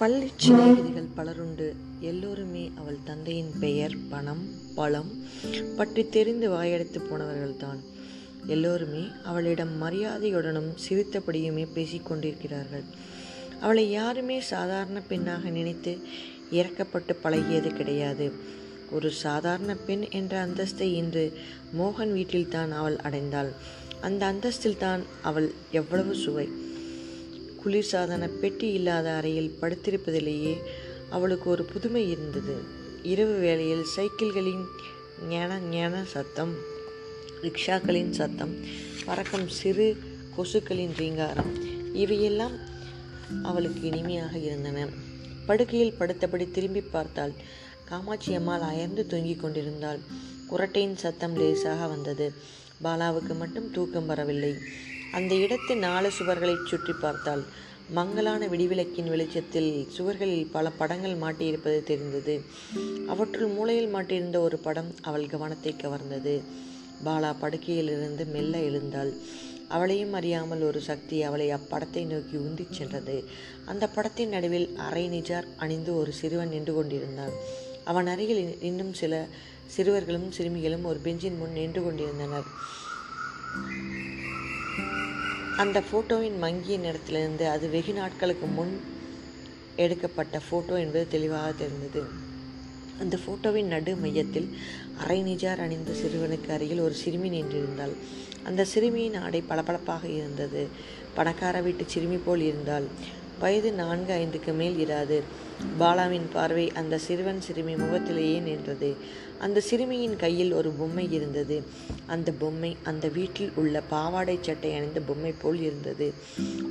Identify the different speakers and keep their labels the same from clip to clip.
Speaker 1: பள்ளி சிநேகிதிகள் பலருண்டு. எல்லோருமே அவள் தந்தையின் பெயர் பணம் பழம் பற்றி தெரிந்து வாயெடுத்து போனவர்கள்தான். எல்லோருமே அவளிடம் மரியாதையுடனும் சிரித்தபடியுமே பேசிக்கொண்டிருக்கிறார்கள் அவளை யாருமே சாதாரண பெண்ணாக நினைத்து இறக்கப்பட்டு பழகியது கிடையாது. ஒரு சாதாரண பெண் என்ற அந்தஸ்தை இன்று மோகன் வீட்டில்தான் அவள் அடைந்தாள். அந்த அந்தஸ்தில்தான் அவள் எவ்வளவு சுவை. குளிர்சாதன பெட்டி இல்லாத அறையில் படுத்திருப்பதிலேயே அவளுக்கு ஒரு புதுமை இருந்தது. இரவு வேளையில் சைக்கிள்களின் ஞான ஞான சத்தம் ரிக்ஷாக்களின் சத்தம் பறக்கும் சிறு கொசுக்களின் ரீங்காரம் இவையெல்லாம் அவளுக்கு இனிமையாக இருந்தன. படுக்கையில் படுத்தபடி திரும்பி பார்த்தால் காமாட்சி அம்மாள் அயர்ந்து தூங்கிக் கொண்டிருந்தாள். குரட்டையின் சத்தம் லேசாக வந்தது. பாலாவுக்கு மட்டும் தூக்கம் வரவில்லை. அந்த இடத்தின் நாலு சுவர்களை சுற்றி பார்த்தால் மங்கலான விடிவிளக்கின் வெளிச்சத்தில் சுவர்களில் பல படங்கள் மாட்டியிருப்பது தெரிந்தது. அவற்றுள் மூளையில் மாட்டியிருந்த ஒரு படம் அவள் கவனத்தை கவர்ந்தது. பாலா படுக்கையிலிருந்து மெல்ல எழுந்தாள். அவளையும் அறியாமல் ஒரு சக்தி அவளை அப்படத்தை நோக்கி உந்திச் சென்றது. அந்த படத்தின் நடுவில் அரை நிஜார் அணிந்து ஒரு சிறுவன் நின்று கொண்டிருந்தான். அவன் அருகில் இன்னும் சில சிறுவர்களும் சிறுமிகளும் ஒரு பெஞ்சின் முன் நின்று கொண்டிருந்தனர். அந்த ஃபோட்டோவின் மங்கிய நிறத்திலிருந்து அது வெகு நாட்களுக்கு முன் எடுக்கப்பட்ட ஃபோட்டோ என்பது தெளிவாக தெரிந்தது. அந்த ஃபோட்டோவின் நடு மையத்தில் அரை நிஜார் அணிந்த சிறுவனுக்கு அருகில் ஒரு சிறுமி நின்றிருந்தாள். அந்த சிறுமியின் ஆடை பளபளப்பாக இருந்தது. பணக்கார வீட்டு சிறுமி போல் இருந்தாள். வயது நான்கு ஐந்துக்கு மேல் இராது. பாலாவின் பார்வை அந்த சிறுவன் சிறுமி முகத்திலேயே நின்றது. அந்த சிறுமியின் கையில் ஒரு பொம்மை இருந்தது. அந்த பொம்மை அந்த வீட்டில் உள்ள பாவாடை சட்டை அணிந்த பொம்மை போல் இருந்தது.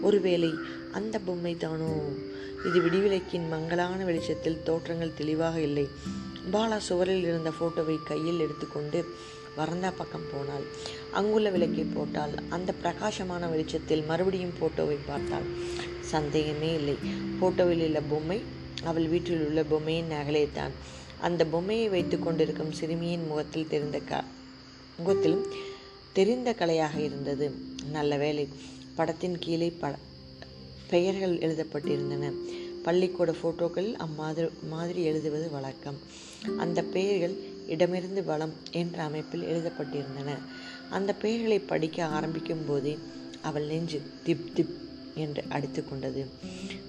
Speaker 1: ஒருவேளை அந்த பொம்மை தானோ? இது விடிவிலக்கின் மங்களான வெளிச்சத்தில் தோற்றங்கள் தெளிவாக இல்லை. பாலா சுவரில் இருந்த போட்டோவை கையில் எடுத்துக்கொண்டு வரந்தா பக்கம் போனாள். அங்குள்ள விளக்கை போட்டால் அந்த பிரகாசமான வெளிச்சத்தில் மறுபடியும் போட்டோவை பார்த்தாள். சந்தேகமே இல்லை. போட்டோவில் உள்ள பொம்மை அவள் வீட்டில் உள்ள பொம்மையின் நகலைத்தான் அந்த பொம்மையை வைத்து கொண்டிருக்கும் சிறுமியின் முகத்தில் தெரிந்த க முகத்திலும் தெரிந்த கலையாக இருந்தது. நல்ல வேலை படத்தின் கீழே பட பெயர்கள் எழுதப்பட்டிருந்தன. பள்ளிக்கூட ஃபோட்டோக்களில் அம்மாதிரி மாதிரி எழுதுவது வழக்கம். அந்த பெயர்கள் இடமிருந்து வளம் என்ற அமைப்பில் எழுதப்பட்டிருந்தன. அந்த பெயர்களை படிக்க ஆரம்பிக்கும் போதே அவள் நெஞ்சு திப் திப் என்று அடித்து கொண்டது.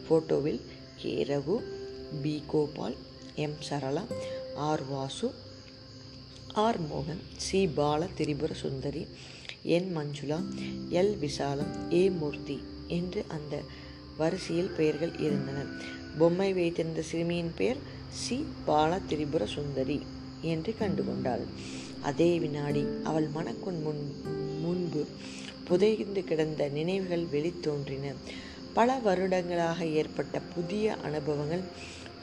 Speaker 1: ஃபோட்டோவில் K. Raghu P. Gopal M. Sarala R. Vasu R. மோகன் C. Bala Tripura Sundari N. Manjula L. Visalam A. Murthy என்று அந்த வரிசையில் பெயர்கள் இருந்தன. பொம்மை வைத்திருந்த சிறுமியின் பெயர் சி. பால திரிபுர சுந்தரி என்று கண்டுகொண்டாள். அதே வினாடி அவள் மனக்குன் முன் முன்பு புதைந்து கிடந்த நினைவுகள் வெளித்தோன்றின. பல வருடங்களாக ஏற்பட்ட புதிய அனுபவங்கள்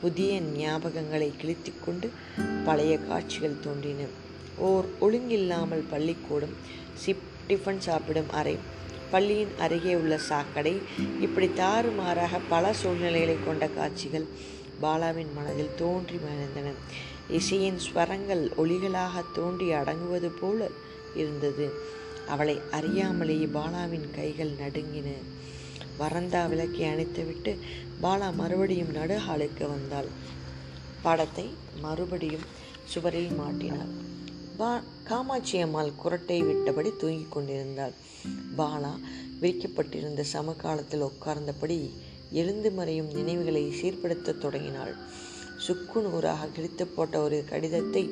Speaker 1: புதிய ஞாபகங்களை கிழித்துக்கொண்டு பழைய காட்சிகள் தோன்றின. ஓர் ஒழுங்கில்லாமல் பள்ளிக்கூடம் சிப் டிஃபன் சாப்பிடும் அறை பள்ளியின் அருகே உள்ள சாக்கடை இப்படி தாறுமாறாக பல சூழ்நிலைகளை கொண்ட காட்சிகள் பாலாவின் மனதில் தோன்றி மறைந்தன இசையின் ஸ்வரங்கள் ஒளிகளாக தோன்றி அடங்குவது போல இருந்தது. அவளை அறியாமலேயே பாலாவின் கைகள் நடுங்கின. வரந்தா விளக்கை அணைத்துவிட்டு பாலா மறுபடியும் நடுஹாலுக்கு வந்தாள். படத்தை மறுபடியும் சுவரில் மாட்டினாள். பா காமாட்சி அம்மாள் குரட்டை விட்டபடி தூங்கிக் கொண்டிருந்தாள். பாலா விரிக்கப்பட்டிருந்த சமகாலத்தில் உட்கார்ந்தபடி எழுந்து மறையும் நினைவுகளை சீர்படுத்த தொடங்கினாள். சுக்கு நூறாக கிழித்து போட்ட ஒரு கடிதத்தை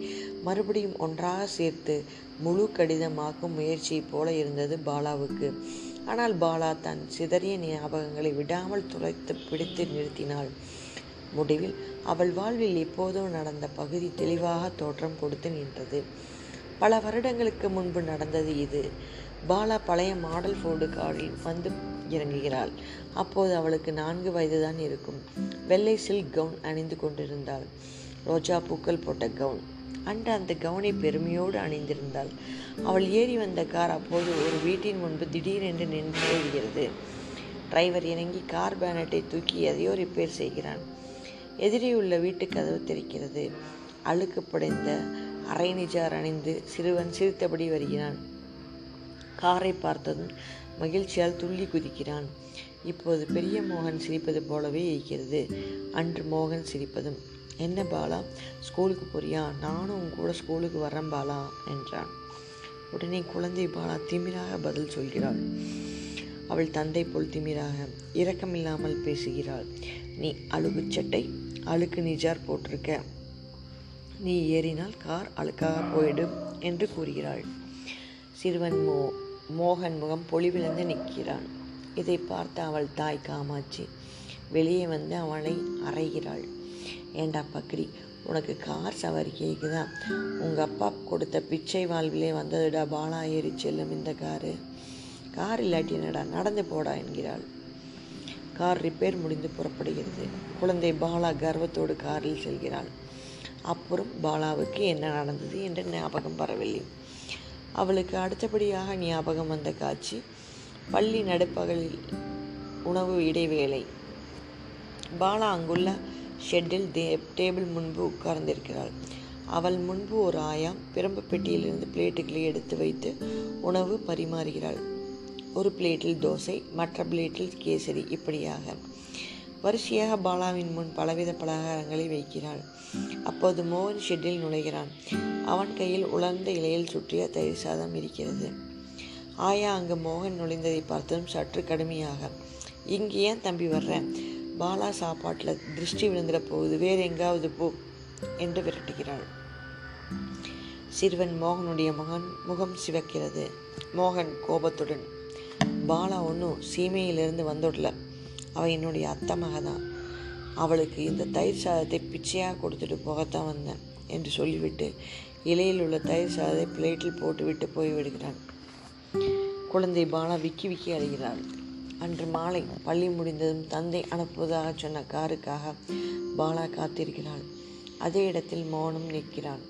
Speaker 1: மறுபடியும் ஒன்றாக சேர்த்து முழு கடிதமாக்கும் முயற்சி போல இருந்தது பாலாவுக்கு. ஆனால் பாலா தன் சிதறிய ஞாபகங்களை விடாமல் துளைத்து பிடித்து நிறுத்தினாள். முடிவில் அவள் வாழ்வில் எப்போதோ நடந்த பகுதி தெளிவாக தோற்றம் கொடுத்து நின்றது. பல வருடங்களுக்கு முன்பு நடந்தது இது. பாலா பழைய மாடல் ஃபோர்டு காரில் வந்து இறங்குகிறாள். அப்போது அவளுக்கு நான்கு வயதுதான் இருக்கும். வெள்ளை சில்க் கவுன் அணிந்து கொண்டிருந்தாள். ரோஜா பூக்கள் போட்ட கவுன். அன்று அந்த கவுனை பெருமையோடு அணிந்திருந்தாள். அவள் ஏறி வந்த கார் அப்போது ஒரு வீட்டின் முன்பு திடீரென்று நின்று விடுகிறது டிரைவர் இறங்கி கார் பேனட்டை தூக்கி எதையோ ரிப்பேர் செய்கிறான். எதிரே உள்ள வீட்டு கதவு தெரிக்கிறது அழுக்கு படைந்த அரை நிஜார் அணிந்து சிறுவன் சிரித்தபடி வருகிறான். காரை பார்த்ததும் மகிழ்ச்சியால் துள்ளி குதிக்கிறான். இப்போது பெரிய மோகன் சிரிப்பது போலவே இருக்கிறது. அன்று மோகன் சிரிப்பதும் என்ன பாலா ஸ்கூலுக்கு போறியா? நானும் உன் கூட ஸ்கூலுக்கு வரேன் பாலா என்றான். உடனே குழந்தை பாலா திமிராக பதில் சொல்கிறாள். அவள் தந்தை போல் திமிராக இரக்கமில்லாமல் பேசுகிறாள். நீ அழுகு சட்டை அழுக்கு நிஜார் போட்டிருக்க. நீ ஏறினால் கார் அழுக்காக போயிடும் என்று கூறுகிறாள். சிறுவன் மோ மோகன் முகம் பொலிவிழந்து நிற்கிறான். இதை பார்த்த அவள் தாய் காமாட்சி வெளியே வந்து அவனை அறைகிறாள். ஏண்டா பக்ரி உனக்கு கார் சவாரி கேட்குதா உங்கள் அப்பா கொடுத்த பிச்சை வாழ்விலே வந்ததுடா பாலா ஏறி செல்லும் இந்த காரு. கார் இல்லாட்டி என்னடா நடந்து போடா என்கிறாள். கார் ரிப்பேர் முடிந்து புறப்படுகிறது. குழந்தை பாலா கர்வத்தோடு காரில் செல்கிறாள். அப்புறம் பாலாவுக்கு என்ன நடந்தது? என்று ஞாபகம் வரவில்லை. அவளுக்கு அடுத்தபடியாக ஞாபகம் வந்த காட்சி பள்ளி நடுப்பகலில் உணவு இடைவேளை. பாலா அங்குள்ள ஷெட்டில் தே டேபிள் முன்பு உட்கார்ந்திருக்கிறாள். அவள் முன்பு ஒரு ஆயா பிரம்பு பெட்டியிலிருந்து பிளேட்டுகளை எடுத்து வைத்து உணவு பரிமாறுகிறாள். ஒரு பிளேட்டில் தோசை மற்ற பிளேட்டில் கேசரி இப்படியாக. வரிசையாக பாலாவின் முன் பலவித பலகாரங்களை வைக்கிறாள். அப்போது மோகன் ஷெட்டில் நுழைகிறான். அவன் கையில் உலர்ந்த இலையில் சுற்றிய தயிர் சாதம் இருக்கிறது. ஆயா அங்கு மோகன் நுழைந்ததை பார்த்ததும் சற்று கடுமையாக இங்கே ஏன் தம்பி வர்றேன் பாலா சாப்பாட்டில் திருஷ்டி விழுந்துட போகுது. வேறு எங்காவது போ என்று விரட்டுகிறாள். சிறுவன் மோகனுடைய மகன் முகம் சிவக்கிறது. மோகன் கோபத்துடன் பாலா ஒன்றும் சீமையிலிருந்து வந்துடல. அவள் என்னுடைய அத்தை மக தான் அவளுக்கு இந்த தயிர் சாதத்தை பிச்சையாக கொடுத்துட்டு போகத்தான் வந்தேன் என்று சொல்லிவிட்டு இலையில் உள்ள தயிர் சாதத்தை பிளேட்டில் போட்டுவிட்டு போய்விடுகிறான் குழந்தை பாலா விக்கி விக்கி அழுகிறாள். அன்று மாலை பள்ளி முடிந்ததும் தந்தை அனுப்புவதாக சொன்ன காருக்காக பாலா காத்திருக்கிறாள். அதே இடத்தில் மோகனும் நிற்கிறான்.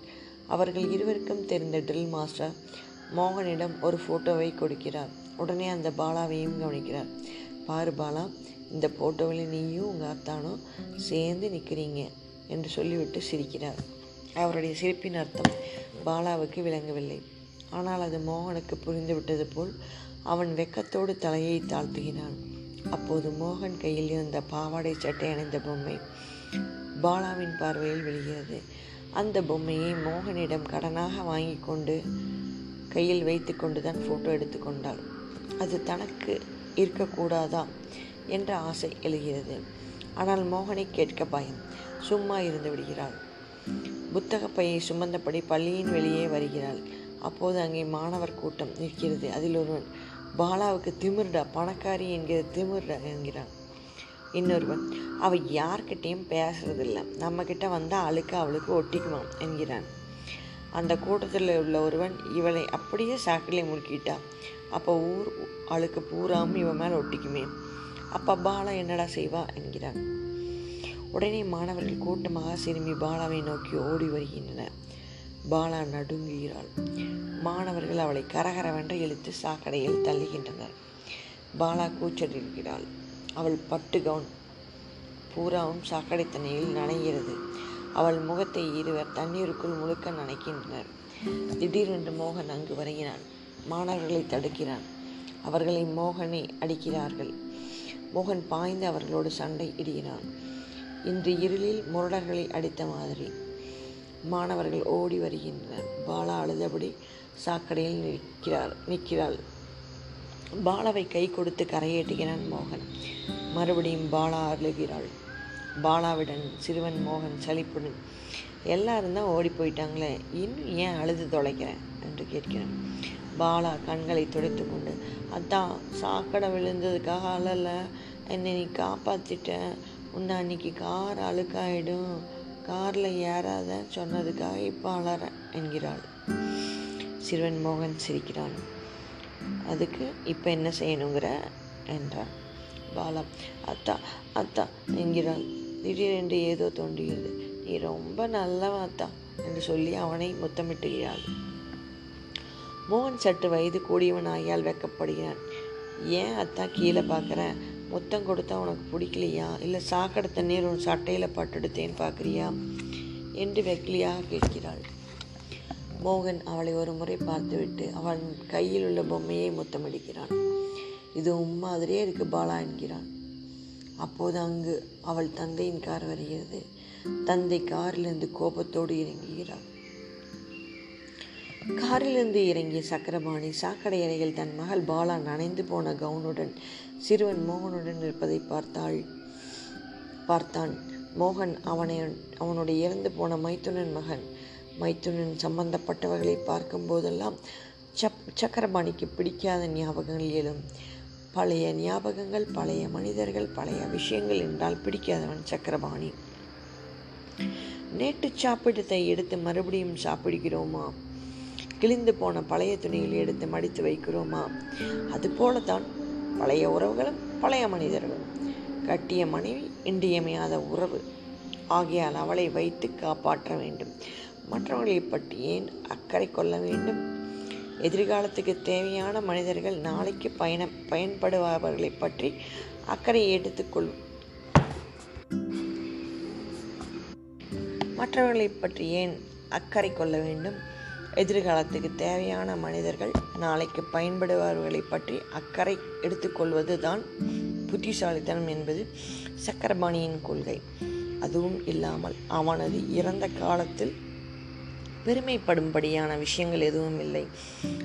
Speaker 1: அவர்கள் இருவருக்கும் தெரிந்த ட்ரில் மாஸ்டர் மோகனிடம் ஒரு ஃபோட்டோவை கொடுக்கிறார். உடனே அந்த பாலாவையும் கவனிக்கிறார். பாரு பாலா இந்த ஃபோட்டோவில் நீயும் உங்கள் அத்தானும் சேர்ந்து நிற்கிறீங்க என்று சொல்லிவிட்டு சிரிக்கிறார். அவருடைய சிரிப்பின் அர்த்தம் பாலாவுக்கு விளங்கவில்லை. ஆனால் அது மோகனுக்கு புரிந்துவிட்டது போல் அவன் வெக்கத்தோடு தலையை தாழ்த்துகிறான். அப்போது மோகன் கையில் இருந்த பாவாடை சட்டை அணிந்த பொம்மை பாலாவின் பார்வையில் விழுகிறது. அந்த பொம்மையை மோகனிடம் கடனாக வாங்கி கொண்டு கையில் வைத்து கொண்டு தான் ஃபோட்டோ எடுத்துக்கொண்டாள் அது தனக்கு இருக்கக்கூடாதா? என்ற ஆசை எழுகிறது. ஆனால் மோகனை கேட்க பயம். சும்மா இருந்து விடுகிறாள். புத்தக பையை சுமந்தபடி பள்ளியின் வெளியே வருகிறாள். அப்போது அங்கே மாணவர் கூட்டம் நிற்கிறது. அதில் ஒருவன் பாலாவுக்கு திமிர்டா பணக்காரி என்கிற திமிர்டா என்கிறான். இன்னொருவன் அவள் யார்கிட்டையும் பேசுறதில்ல. நம்மக்கிட்ட வந்தால் அழுக்கு அவளுக்கு ஒட்டிக்குமாம் என்கிறான். அந்த கூட்டத்தில் உள்ள ஒருவன் இவளை அப்படியே சாக்கிலே முறுக்கிட்டா? அப்போ ஊர் அழுக்கு பூராவும் இவன் மேலே ஒட்டிக்குமே. அப்போ பாலா என்னடா செய்வா? என்கிறான் உடனே மாணவர்கள் கூட்டமாக சிறுமி பாலாவை நோக்கி ஓடி வருகின்றனர். பாலா நடுங்குகிறாள். மாணவர்கள் அவளை கரகரவென்று இழுத்து சாக்கடையில் தள்ளுகின்றனர். பாலா கூச்சலிருக்கிறாள் அவள் பட்டு கவுன் பூராவும் சாக்கடை தண்ணியில் நனைகிறது. அவள் முகத்தை இருவர் தண்ணீருக்குள் முழுக்க நனைக்கின்றனர். திடீரென்று மோகன் அங்கு வருகிறான். மாணவர்களை தடுக்கிறான். அவர்களை மோகனை அடிக்கிறார்கள். மோகன் பாய்ந்து அவர்களோடு சண்டை இடுகிறான் இன்று இருளில் முரடர்களை அடித்த மாதிரி மாணவர்கள் ஓடி வருகின்றனர். பாலா அழுதபடி சாக்கடையில் நிற்கிறார் நிற்கிறாள். பாலாவை கை கொடுத்து கரையேட்டுகிறான் மோகன். மறுபடியும் பாலா அழுகிறாள். பாலாவிடன் சிறுவன் மோகன் சலிப்புடன் எல்லாரும் தான் ஓடி போயிட்டாங்களே. இன்னும் ஏன் அழுது தொலைக்கிறேன்? என்று கேட்கிறேன். பாலா கண்களை துடைத்து கொண்டு அதான் சாக்கடை விழுந்ததுக்காக அழல. என்னை நீ காப்பாற்றிட்ட உன்னை அன்னைக்கு கார் அழுக்காயிடும். காரில் ஏறாத சொன்னதுக்காக இப்போ அழறேன் என்கிறாள். சிறுவன் மோகன் சிரிக்கிறான். அதுக்கு இப்போ என்ன செய்யணுங்கிற? என்றான். பாலா அத்தா அத்தா என்கிறாள். திடீரென்று ஏதோ தோன்றுகிறது நீ ரொம்ப நல்லவன் அத்தா என்று சொல்லி அவனை முத்தமிட்டுகிறாள். மோகன் சற்று வயது கூடியவனாகியால் வெக்கப்படுகிறான். ஏன் அத்தா கீழே பார்க்குறேன் முத்தம் கொடுத்தா உனக்கு பிடிக்கலையா? இல்லை சாக்கடை தண்ணீர் உன் சட்டையில் பட்டெடுத்தேன்னு பார்க்குறியா? என்று வெக்கிலியாக கேட்கிறாள். மோகன் அவளை ஒரு முறை பார்த்துவிட்டு அவன் கையில் உள்ள பொம்மையை முத்தமிடுகிறான். இது உன் மாதிரியே இருக்கு பாலா என்கிறான். அப்போது அங்கு அவள் தந்தையின் கார் வருகிறது. தந்தை காரிலிருந்து கோபத்தோடு இறங்குகிறார். காரிலிருந்து இறங்கிய சக்கரபாணி சாக்கடை அறையில் தன் மகள் பாலா நனைந்து போன கவுனுடன் சிறுவன் மோகனுடன் இருப்பதை பார்த்தாள். பார்த்தான். மோகன் அவனை அவனுடைய இறந்து போன மைத்துனன் மகன். மைத்துனன் சம்பந்தப்பட்டவர்களை பார்க்கும் போதெல்லாம் சப் சக்கரபாணிக்கு பிடிக்காத ஞாபகங்கள் எழும். பழைய ஞாபகங்கள் பழைய மனிதர்கள் பழைய விஷயங்கள் என்றால் பிடிக்காதவன் சக்கரபாணி. நேற்று சாப்பிட்டதை எடுத்து மறுபடியும் சாப்பிடுகிறோமா? கிழிந்து போன பழைய துணிகளை எடுத்து மடித்து வைக்கிறோமா? அதுபோலத்தான் பழைய உறவுகளும் பழைய மனிதர்களும். கட்டிய மனைவி இன்றியமையாத உறவு. ஆகையால் அவளை வைத்து காப்பாற்ற வேண்டும். மற்றவர்களை பற்றி ஏன் அக்கறை கொள்ள வேண்டும்? எதிர்காலத்துக்கு தேவையான மனிதர்கள் நாளைக்கு பயண பயன்படுபவர்களை பற்றி அக்கறை எடுத்துக்கொள். மற்றவர்களை பற்றி ஏன் அக்கறை கொள்ள வேண்டும்? எதிர்காலத்துக்கு தேவையான மனிதர்கள் நாளைக்கு பயன்படுபவர்களை பற்றி அக்கறை எடுத்துக்கொள்வது தான் புத்திசாலித்தனம் என்பது சக்கரபாணியின் கொள்கை. அதுவும் இல்லாமல் அவனது இறந்த காலத்தில் பெருமைப்படும்படியான விஷயங்கள் எதுவும் இல்லை.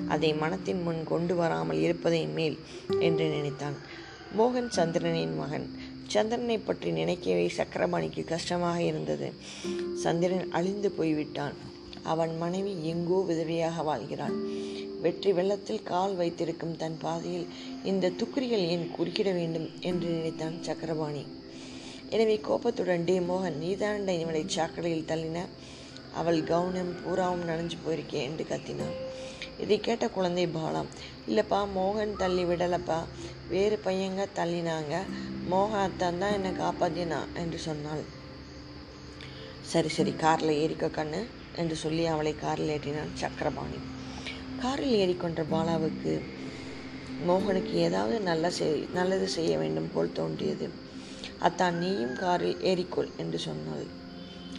Speaker 1: அதை மனத்தின் முன் கொண்டு வராமல் இருப்பதை மேல் என்று நினைத்தான். மோகன் சந்திரனின் மகன் சந்திரனை பற்றி நினைக்கவே சக்கரபாணிக்கு கஷ்டமாக இருந்தது. சந்திரன் அழிந்து போய்விட்டான். அவன் மனைவி எங்கோ விதவையாக வாழ்கிறாள். வெற்றி வெள்ளத்தில் கால் வைத்திருக்கும் தன் பாதையில் இந்த துக்குரிகள் ஏன் குறுக்கிட வேண்டும் என்று நினைத்தான் சக்கரபாணி. எனவே கோபத்துடன் டே மோகன் நீதாண்ட இவளை சாக்கடையில் தள்ளின? அவள் கவுனம் பூராவும் நனைஞ்சு போயிருக்கே என்று கத்தினான். இதை கேட்ட குழந்தை பாலம் இல்லைப்பா மோகன் தள்ளி விடலப்பா. வேறு பையங்க தள்ளினாங்க. மோகத்தான் தான் என்னை காப்பாத்தினா என்று சொன்னாள். சரி சரி காரில் ஏறிக்க கண்ணு என்று சொல்லி அவளை காரில் ஏற்றினான் சக்கரபாணி. காரில் ஏறிக்கொண்ட பாலாவுக்கு மோகனுக்கு ஏதாவது நல்ல செய் நல்லது செய்ய வேண்டும் போல் தோன்றியது. அத்தான் நீயும் காரில் ஏறிக்கொள் என்று சொன்னாள்.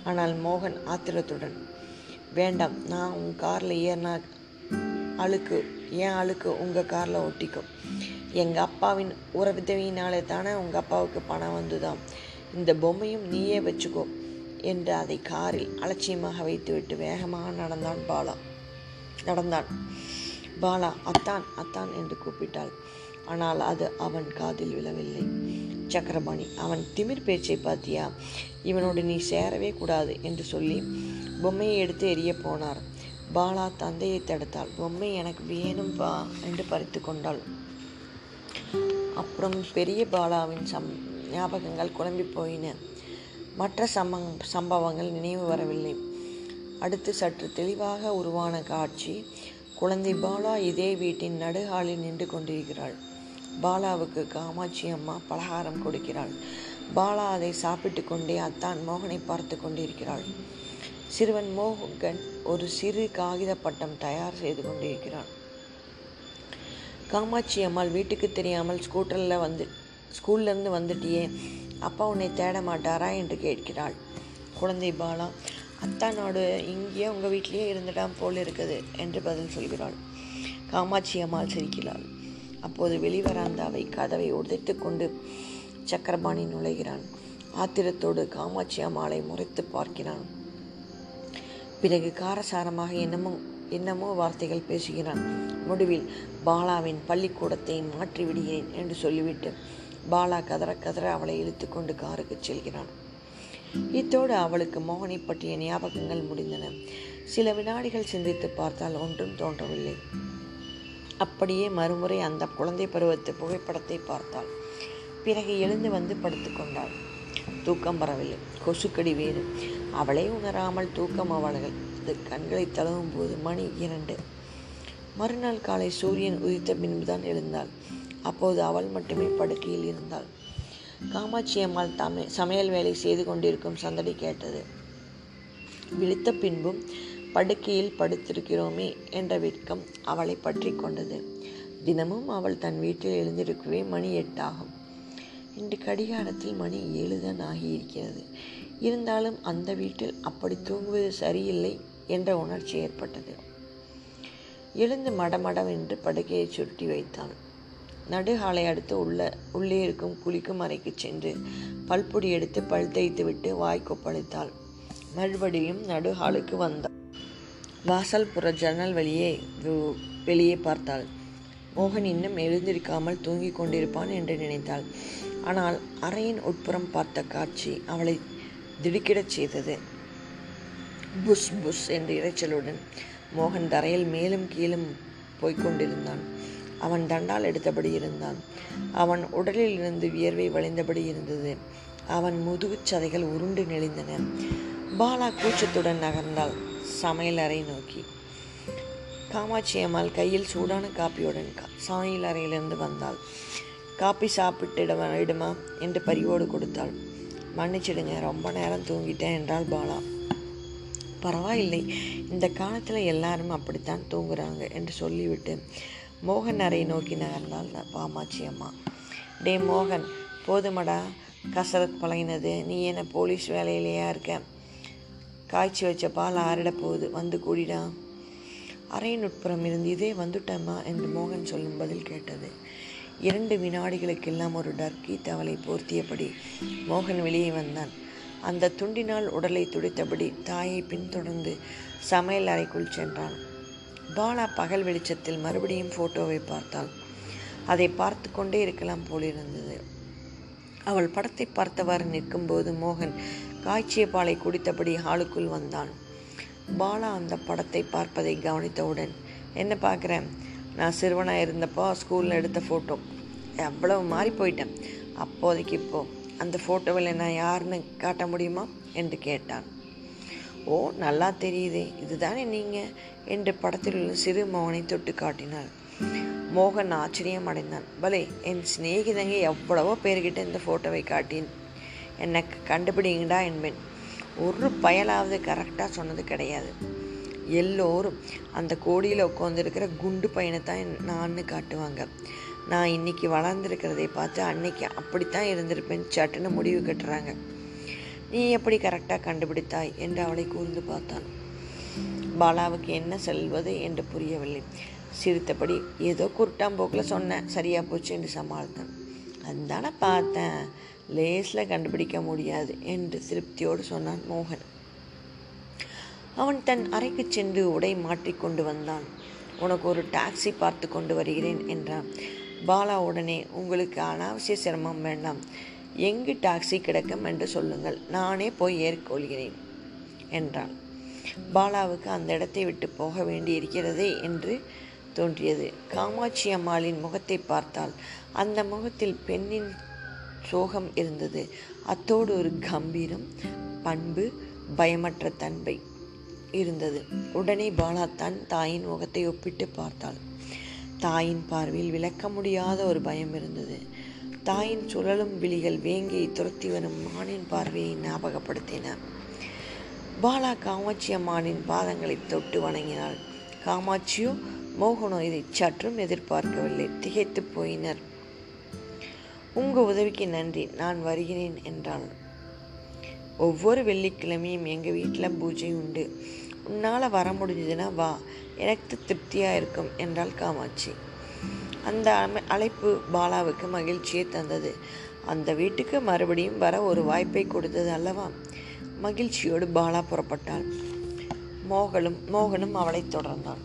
Speaker 1: ஆனால் மோகன் ஆத்திரத்துடன் வேண்டாம் நான் உன் காரில் ஏறினா அழுக்கு ஏன் அழுக்கு உங்கள் காரில் ஒட்டிக்கும்? எங்கள் அப்பாவின் உறவுதவியினாலே தானே உங்கள் அப்பாவுக்கு பணம் வந்துதான் இந்த பொம்மையும் நீயே வச்சுக்கோ என்று அதை காரில் அலட்சியமாக வைத்துவிட்டு வேகமாக நடந்தான் பாலா. நடந்தான். பாலா அத்தான் அத்தான் என்று கூப்பிட்டாள். ஆனால் அது அவன் காதில் விழவில்லை. சக்கரபாணி அவன் திமிர் பேச்சை பார்த்தியா இவனோடு நீ சேரவே கூடாது என்று சொல்லி பொம்மையை எடுத்து எரிய போனார். பாலா தந்தையை தடுத்தாள். பொம்மை எனக்கு வேணும்பா என்று பறித்து கொண்டாள். அப்புறம் பெரிய பாலாவின் சம் ஞாபகங்கள் குழம்பி போயின. மற்ற சம்ப சம்பவங்கள் நினைவு வரவில்லை. அடுத்து சற்று தெளிவாக உருவான காட்சி குழந்தை பாலா இதே வீட்டின் நடுஹாலில் நின்று கொண்டிருக்கிறாள். பாலாவுக்கு காமாட்சி அம்மா பலகாரம் கொடுக்கிறாள். பாலா அதை சாப்பிட்டு கொண்டே அத்தான் மோகனை பார்த்து கொண்டிருக்கிறாள். சிறுவன் மோகன் ஒரு சிறு காகித பட்டம் தயார் செய்து கொண்டிருக்கிறான். காமாட்சி அம்மாள் வீட்டுக்கு தெரியாமல் ஸ்கூட்டரில் வந்து ஸ்கூல்லேருந்து வந்துட்டியே. அப்பா உன்னை தேட மாட்டாரா என்று கேட்கிறாள். குழந்தை பாலா அத்தா நாடு இங்கேயே உங்கள் வீட்டிலேயே இருந்துட்டான் போல் இருக்குது என்று பதில் சொல்கிறாள். காமாட்சி அம்மாள் சிரிக்கிறாள். அப்போது வெளிவராந்தாவை கதவை உடைத்து கொண்டு சக்கரபாணி நுழைகிறான். ஆத்திரத்தோடு காமாட்சி அம்மாளை முறைத்து பார்க்கிறான். பிறகு காரசாரமாக என்னமோ என்னமோ வார்த்தைகள் பேசுகிறான். முடிவில் பாலாவின் பள்ளிக்கூடத்தை மாற்றி விடுகிறேன் என்று சொல்லிவிட்டு பாலா கதற கதற அவளை இழுத்து கொண்டு காருக்கு செல்கிறான். இத்தோடு அவளுக்கு மோகனை பற்றிய ஞாபகங்கள் முடிந்தன. சில வினாடிகள் சிந்தித்து பார்த்தால் ஒன்றும் தோன்றவில்லை. அப்படியே மறுமுறை அந்த குழந்தை பருவத்து புகைப்படத்தை பார்த்தாள். பிறகு எழுந்து வந்து படுத்துக்கொண்டாள் தூக்கம் வரவில்லை. கொசுக்கடி வேறு. அவளே உணராமல் தூக்கம் அவள்கள் அது கண்களை தழுவும் போது மணி இரண்டு. மறுநாள் காலை சூரியன் உதித்த பின்புதான் எழுந்தாள். அப்போது அவள் மட்டுமே படுக்கையில் இருந்தாள். காமாட்சி அம்மாள் தமை சமையல் வேலை செய்து கொண்டிருக்கும் சந்தடி கேட்டது. விழித்த பின்பும் படுக்கையில் படுத்திருக்கிறோமே என்ற வெட்கம் அவளை பற்றி கொண்டது. தினமும் அவள் தன் வீட்டில் எழுந்திருக்கவே மணி எட்டாகும். இன்று கடிகாரத்தில் மணி ஏழுதான் ஆகியிருக்கிறது. இருந்தாலும் அந்த வீட்டில் அப்படி தூங்குவது சரியில்லை. என்ற உணர்ச்சி ஏற்பட்டது. எழுந்து மடமடம் என்று படுக்கையை சுருட்டி வைத்தான். நடுகாலை அடுத்து உள்ள உள்ளே இருக்கும் குளிக்கும் அறைக்கு சென்று பல்பொடி எடுத்து பல் தேய்த்து விட்டு வாய் கொப்பளித்தாள். மறுபடியும் நடுஹாலுக்கு வந்தாள் வாசல் புற ஜன்னல் வழியே வெளியே பார்த்தாள். மோகன் இன்னும் எழுந்திருக்காமல் தூங்கிக் கொண்டிருப்பான் என்று நினைத்தாள். ஆனால் அறையின் உட்புறம் பார்த்த காட்சி அவளை திடுக்கிடச் செய்தது. புஷ் புஷ் என்ற இரைச்சலுடன் மோகன் தரையில் மேலும் கீழும் போய்கொண்டிருந்தான் அவன் தண்டால் எடுத்தபடி இருந்தான். அவன் உடலில் இருந்து வியர்வை வழிந்தபடி இருந்தது. அவன் முதுகுச் சதைகள் உருண்டு நெளிந்தன. பாலா கூச்சத்துடன் நகர்ந்தாள். சமையல் அறை நோக்கி. காமாட்சி அம்மாள் கையில் சூடான காப்பியுடன் சமையல் அறையிலிருந்து வந்தாள். காப்பி சாப்பிட்டிட வேண்டுமா என்று பரிவோடு கொடுத்தாள். மன்னிச்சிடுங்க ரொம்ப நேரம் தூங்கிட்டேன் என்றாள் பாலா. பரவாயில்லை. இந்த காலத்தில் எல்லாரும் அப்படித்தான் தூங்குறாங்க என்று சொல்லிவிட்டு மோகன் அறையை நோக்கி நகர்ந்தாள் பாமாச்சி அம்மா. டே மோகன் போதுமடா. கசரத் பழகினது. நீ என்ன போலீஸ் வேலையிலையா இருக்க? காய்ச்சி வச்ச பால் ஆறிட போகுது. வந்து கூடிடா. அறையின் உட்புறம் இருந்து இதே வந்துட்டம்மா என்று மோகன் சொல்லும் பதில் கேட்டது. இரண்டு வினாடிகளுக்கெல்லாம் ஒரு டர்க்கி தவளை போர்த்தியபடி மோகன் வெளியே வந்தான். அந்த துண்டினால் உடலை துடித்தபடி தாயை பின்தொடர்ந்து சமையல் அறைக்குள் சென்றான். பாலா பகல் வெளிச்சத்தில் மறுபடியும் போட்டோவை பார்த்தாள். அதை பார்த்து கொண்டே இருக்கலாம் போலிருந்தது அவள் படத்தை பார்த்தவாறு நிற்கும்போது மோகன் காய்ச்சிய பாலை குடித்தபடி ஹாலுக்குள் வந்தான். பாலா அந்த படத்தை பார்ப்பதை கவனித்தவுடன் என்ன பார்க்குறேன்? நான் சிறுவனாக இருந்தப்போ ஸ்கூலில் எடுத்த ஃபோட்டோ எவ்வளவு மாறி போயிட்டேன். அப்போதைக்கு இப்போ அந்த ஃபோட்டோவில் நான் யாருன்னு காட்ட முடியுமா? என்று கேட்டான். ஓ நல்லா தெரியுதே. இதுதானே நீங்கள் என்று படத்தில் உள்ள சிறு மோகனை தொட்டு காட்டினாள். மோகன் ஆச்சரியம் அடைந்தான். பலே என் சிநேகிதங்க எவ்வளவோ பேர்கிட்ட இந்த ஃபோட்டோவை காட்டி என்னை கண்டுபிடிங்கடா என்பேன். ஒரு பயலாவது கரெக்டாக சொன்னது கிடையாது. எல்லோரும் அந்த கோடியில் உட்காந்துருக்கிற குண்டு பையனை தான் நான்னு காட்டுவாங்க. நான் இன்னைக்கு வளர்ந்துருக்கிறதை பார்த்து அன்னைக்கு அப்படித்தான் இருந்திருப்பேன். சட்டுன்னு முடிவு கட்டுறாங்க. நீ எப்படி கரெக்டாக கண்டுபிடித்தாய்? என்று அவளை கூர்ந்து பார்த்தான். பாலாவுக்கு என்ன செல்வது என்று புரியவில்லை. சிரித்தபடி ஏதோ குருட்டாம்போக்கில் சொன்னேன். சரியாக போச்சு என்று சமாளித்தான். அதானே பார்த்தேன். லேஸில் கண்டுபிடிக்க முடியாது என்று திருப்தியோடு சொன்னான் மோகன். அவன் தன் அறைக்கு சென்று உடை மாற்றிக்கொண்டு வந்தான். உனக்கு ஒரு டாக்ஸி பார்த்து கொண்டு வருகிறேன் என்றான். பாலா உடனே உங்களுக்கு அனாவசிய சிரமம் வேண்டாம். எங்கு டாக்ஸி கிடக்கும் என்று சொல்லுங்கள். நானே போய் ஏற்கொள்கிறேன் என்றாள் பாலாவுக்கு அந்த இடத்தை விட்டு போக வேண்டியிருக்கிறதே என்று தோன்றியது. காமாட்சி அம்மாளின் முகத்தை பார்த்தால் அந்த முகத்தில் பெண்ணின் சோகம் இருந்தது. அத்தோடு ஒரு கம்பீரம் பண்பு பயமற்ற தன்மை இருந்தது. உடனே பாலா தன் தாயின் முகத்தை ஒப்பிட்டு பார்த்தாள். தாயின் பார்வையில் விளக்க முடியாத ஒரு பயம் இருந்தது. தாயின் சுழலும் விழிகள் வேங்கியை துரத்தி வரும் மானின் பார்வையை ஞாபகப்படுத்தின. பாலா காமாட்சி அம்மானின் பாதங்களை தொட்டு வணங்கினாள். காமாட்சியோ மோகனோ இதை சற்றும் எதிர்பார்க்கவில்லை. திகைத்து போயினர். உங்க உதவிக்கு நன்றி நான் வருகிறேன் என்றாள். ஒவ்வொரு வெள்ளிக்கிழமையும் எங்கள் வீட்டில் பூஜை உண்டு. உன்னால் வர முடிஞ்சதுன்னா வா. எனக்கு திருப்தியாக இருக்கும் என்றாள் காமாட்சி. அந்த அழைப்பு பாலாவுக்கு மகிழ்ச்சியை தந்தது. அந்த வீட்டுக்கு மறுபடியும் வர ஒரு வாய்ப்பை கொடுத்தது அல்லவா? மகிழ்ச்சியோடு பாலா புறப்பட்டாள். மோகனும் மோகனும் அவளை தொடர்ந்தான்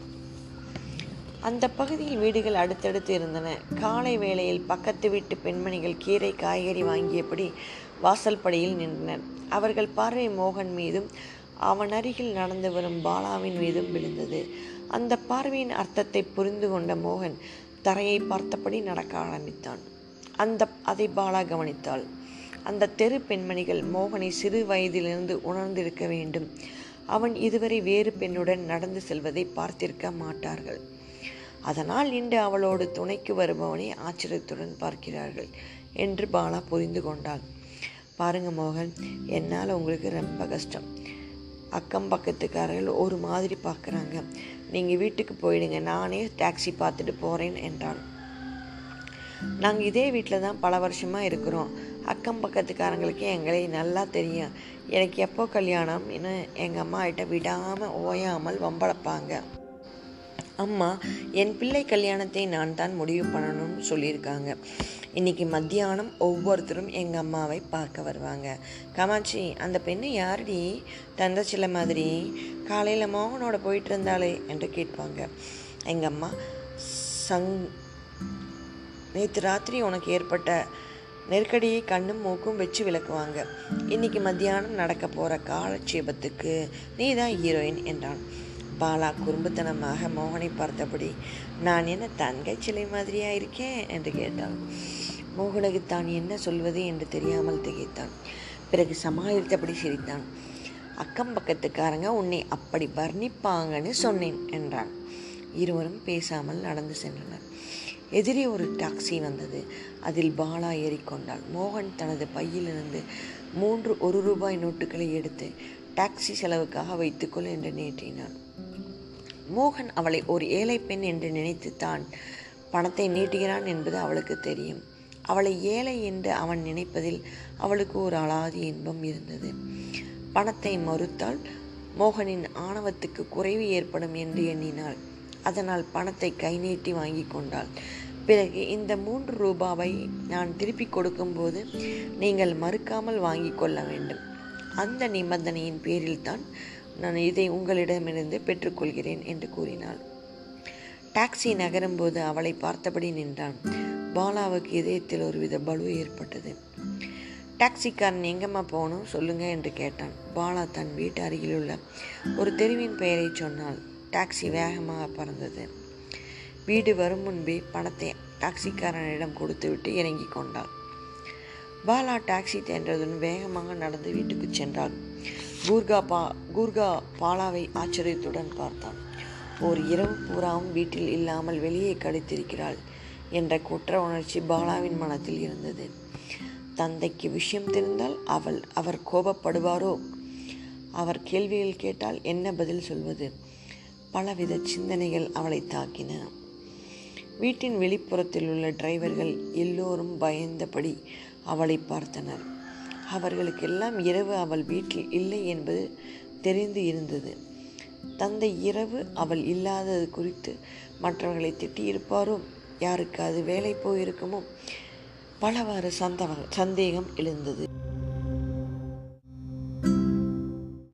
Speaker 1: அந்த பகுதியில் வீடுகள் அடுத்தடுத்து இருந்தன. காலை வேளையில் பக்கத்து வீட்டு பெண்மணிகள் கீரை காய்கறி வாங்கியபடி வாசல்படியில் நின்றனர். அவர்கள் பார்வை மோகன் மீதும் அவன் அருகில் நடந்து வரும் பாலாவின் மீதும் விழுந்தது. அந்த பார்வையின் அர்த்தத்தை புரிந்து கொண்ட மோகன் தரையை பார்த்தபடி நடக்க ஆரம்பித்தான். அந்த அதை பாலா கவனித்தாள். அந்த தெரு பெண்மணிகள் மோகனை சிறு வயதிலிருந்து உணர்ந்திருக்க வேண்டும். அவன் இதுவரை வேறு பெண்ணுடன் நடந்து செல்வதை பார்த்திருக்க மாட்டார்கள். அதனால் இன்று அவளோடு துணைக்கு வருபவனை ஆச்சரியத்துடன் பார்க்கிறார்கள் என்று பாலா புரிந்து கொண்டாள். பாருங்க மோகன் என்னால் உங்களுக்கு ரொம்ப கஷ்டம். அக்கம் பக்கத்துக்காரர்கள் ஒரு மாதிரி பார்க்குறாங்க. நீங்கள் வீட்டுக்கு போயிடுங்க நானே டாக்ஸி பார்த்துட்டு போகிறேன் என்றாள் நாங்கள் இதே வீட்டில் தான் பல வருஷமாக இருக்கிறோம். அக்கம் பக்கத்துக்காரங்களுக்கு எங்களை நல்லா தெரியும். எனக்கு எப்போ கல்யாணம்னு எங்கள் அம்மா கிட்ட விடாமல் ஓயாமல் வம்பளப்பாங்க. அம்மா என் பிள்ளை கல்யாணத்தை நான் தான் முடிவு பண்ணணும்னு சொல்லியிருக்காங்க. இன்னைக்கு மத்தியானம் ஒவ்வொருத்தரும் எங்கள் அம்மாவை பார்க்க வருவாங்க. காமாட்சி அந்த பெண்ணு யாரடி? தந்தச்சில மாதிரி. காலையில் மோகனோட போயிட்டு இருந்தாளே என்று கேட்பாங்க. எங்கள் அம்மா சங் நேற்று ராத்திரி உனக்கு ஏற்பட்ட நெருக்கடியை கண்ணும் மூக்கும் வச்சு விளக்குவாங்க. இன்னைக்கு மத்தியானம் நடக்க போகிற காலட்சேபத்துக்கு நீ தான் ஹீரோயின் என்றான். பாலா குறும்புத்தனமாக மோகனை பார்த்தபடி நான் என்ன தங்கை சிலை மாதிரியா இருக்கேன்? என்று கேட்டான் மோகனுக்கு தான் என்ன சொல்வது என்று தெரியாமல் திகைத்தான். பிறகு சமாளித்தபடி சிரித்தான். அக்கம் பக்கத்துக்காரங்க உன்னை அப்படி வர்ணிப்பாங்கன்னு சொன்னேன் என்றான். இருவரும் பேசாமல் நடந்து சென்றனர். எதிரே ஒரு டாக்ஸி வந்தது. அதில் பாலா ஏறிக்கொண்டாள். மோகன் தனது பையிலிருந்து மூன்று ஒரு ரூபாய் நோட்டுகளை எடுத்து டாக்ஸி செலவுக்காக வைத்துக்கொள் என்று நீட்டினான். மோகன் அவளை ஒரு ஏழை பெண் என்று நினைத்து தான் பணத்தை நீட்டுகிறான் என்பது அவளுக்கு தெரியும். அவளை ஏழை என்று அவன் நினைப்பதில் அவளுக்கு ஒரு அலாதி இன்பம் இருந்தது. பணத்தை மறுத்தால் மோகனின் ஆணவத்துக்கு குறைவு ஏற்படும் என்று எண்ணினாள். அதனால் பணத்தை கை நீட்டி வாங்கி கொண்டாள். பிறகு இந்த மூன்று ரூபாவை நான் திருப்பி கொடுக்கும்போது நீங்கள் மறுக்காமல் வாங்கி கொள்ள வேண்டும். அந்த நிபந்தனையின் பேரில்தான் நான் இதை உங்களிடமிருந்து பெற்றுக்கொள்கிறேன் என்று கூறினாள். டாக்ஸி நகரும்போது அவளை பார்த்தபடி நின்றான். பாலாவுக்கு இதயத்தில் ஒருவித பலு ஏற்பட்டது. டாக்ஸிக்காரன் எங்கம்மா போகணும்? சொல்லுங்க என்று கேட்டான். பாலா தன் வீட்டு அருகிலுள்ள ஒரு தெருவின் பெயரை சொன்னால் டாக்ஸி வேகமாக பறந்தது. வீடு வரும் முன்பே பணத்தை டாக்ஸிக்காரனிடம் கொடுத்துவிட்டு இறங்கி கொண்டாள். பாலா டாக்ஸி தென்றதுடன் வேகமாக நடந்து வீட்டுக்கு சென்றாள். கூர்கா பா கூர்கா பாலாவை ஆச்சரியத்துடன் பார்த்தான். ஓர் இரவு பூராவும் வீட்டில் இல்லாமல் வெளியே கழித்திருக்கிறாள் என்ற குற்ற உணர்ச்சி பாலாவின் மனத்தில் இருந்தது. தந்தைக்கு விஷயம் தெரிந்தால் அவள் அவர் கோபப்படுவாரோ? அவர் கேள்விகள் கேட்டால் என்ன பதில் சொல்வது? பலவித சிந்தனைகள் அவளை தாக்கின. வீட்டின் வெளிப்புறத்தில் உள்ள டிரைவர்கள் எல்லோரும் பயந்தபடி அவளை பார்த்தனர். அவர்களுக்கெல்லாம் இரவு அவள் வீட்டில் இல்லை என்பது தெரிந்து இருந்தது. தந்தை இரவு அவள் இல்லாதது குறித்து மற்றவர்களை திட்டியிருப்பாரோ? யாருக்கு அது வேலை போயிருக்குமோ? பலவாறு சந்தவ சந்தேகம் எழுந்தது.